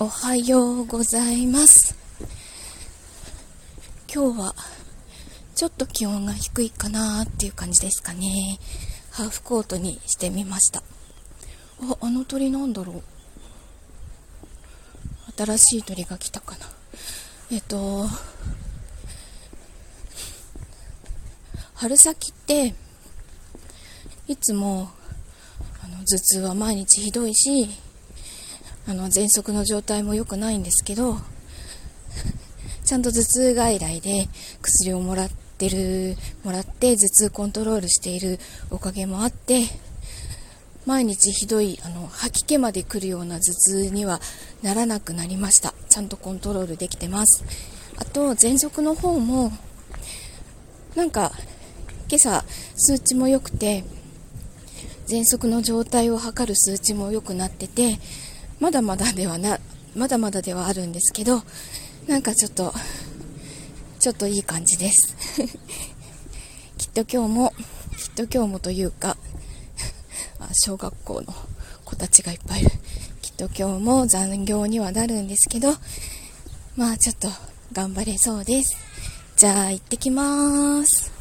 おはようございます。今日はちょっと気温が低いかなっていう感じですかね。ハーフコートにしてみました。ああの鳥なんだろう。新しい鳥が来たかな。えっと春先っていつもあの頭痛は毎日ひどいしあの、喘息の状態も良くないんですけど、ちゃんと頭痛外来で薬をもらってる、もらって頭痛コントロールしているおかげもあって、毎日ひどい、あの、吐き気まで来るような頭痛にはならなくなりました。ちゃんとコントロールできてます。あと、喘息の方も、なんか、今朝、数値も良くて、喘息の状態を測る数値も良くなってて、まだまだではな、まだまだではあるんですけど、なんかちょっと、ちょっといい感じです。きっと今日も、きっと今日もというか、小学校の子たちがいっぱいいる。きっと今日も残業にはなるんですけど、まあちょっと頑張れそうです。じゃあ行ってきまーす。